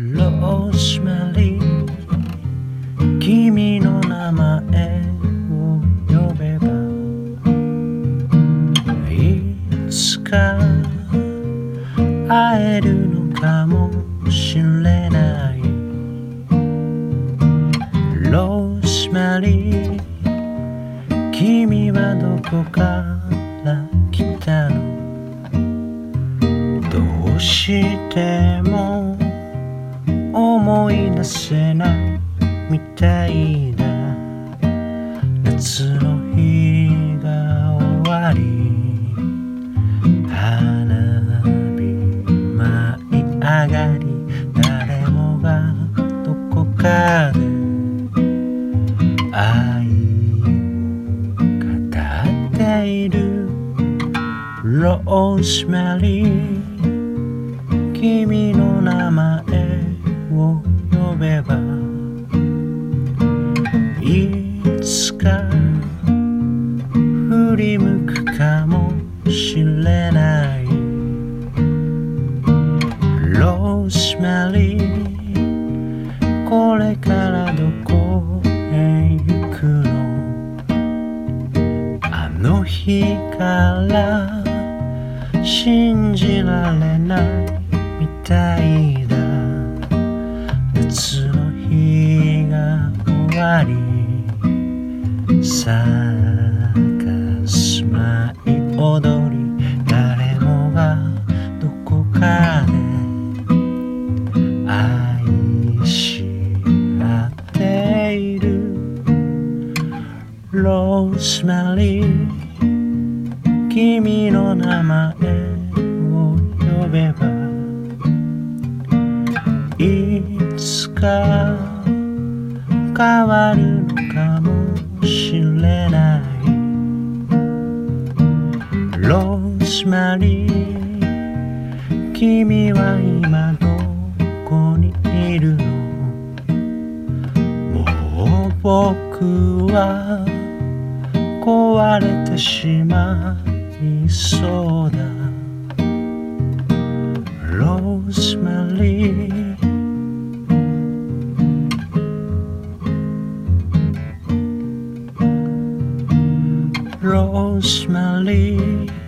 ローズマリー君の名前を呼べばいつか会えるのかもしれない。ローズマリー君はどこから来たの？どうしても思い出せないみたいだ。夏の日が終わり。花火舞い上がり。誰もがどこかで。愛を語っている。ローズマリー。君の名前り向くかもしれない。ローズマリーこれからどこへ行くの？あの日から信じられないみたいだ。夏の日が終わり。サーカス舞い踊り誰もがどこかで愛し合っている。ローズマリー君の名前を呼べばいつか変わるのかも。始まり。君は今どこにいるの？もう僕は壊れてしまいそうだ。ローズマリー。ローズマリー。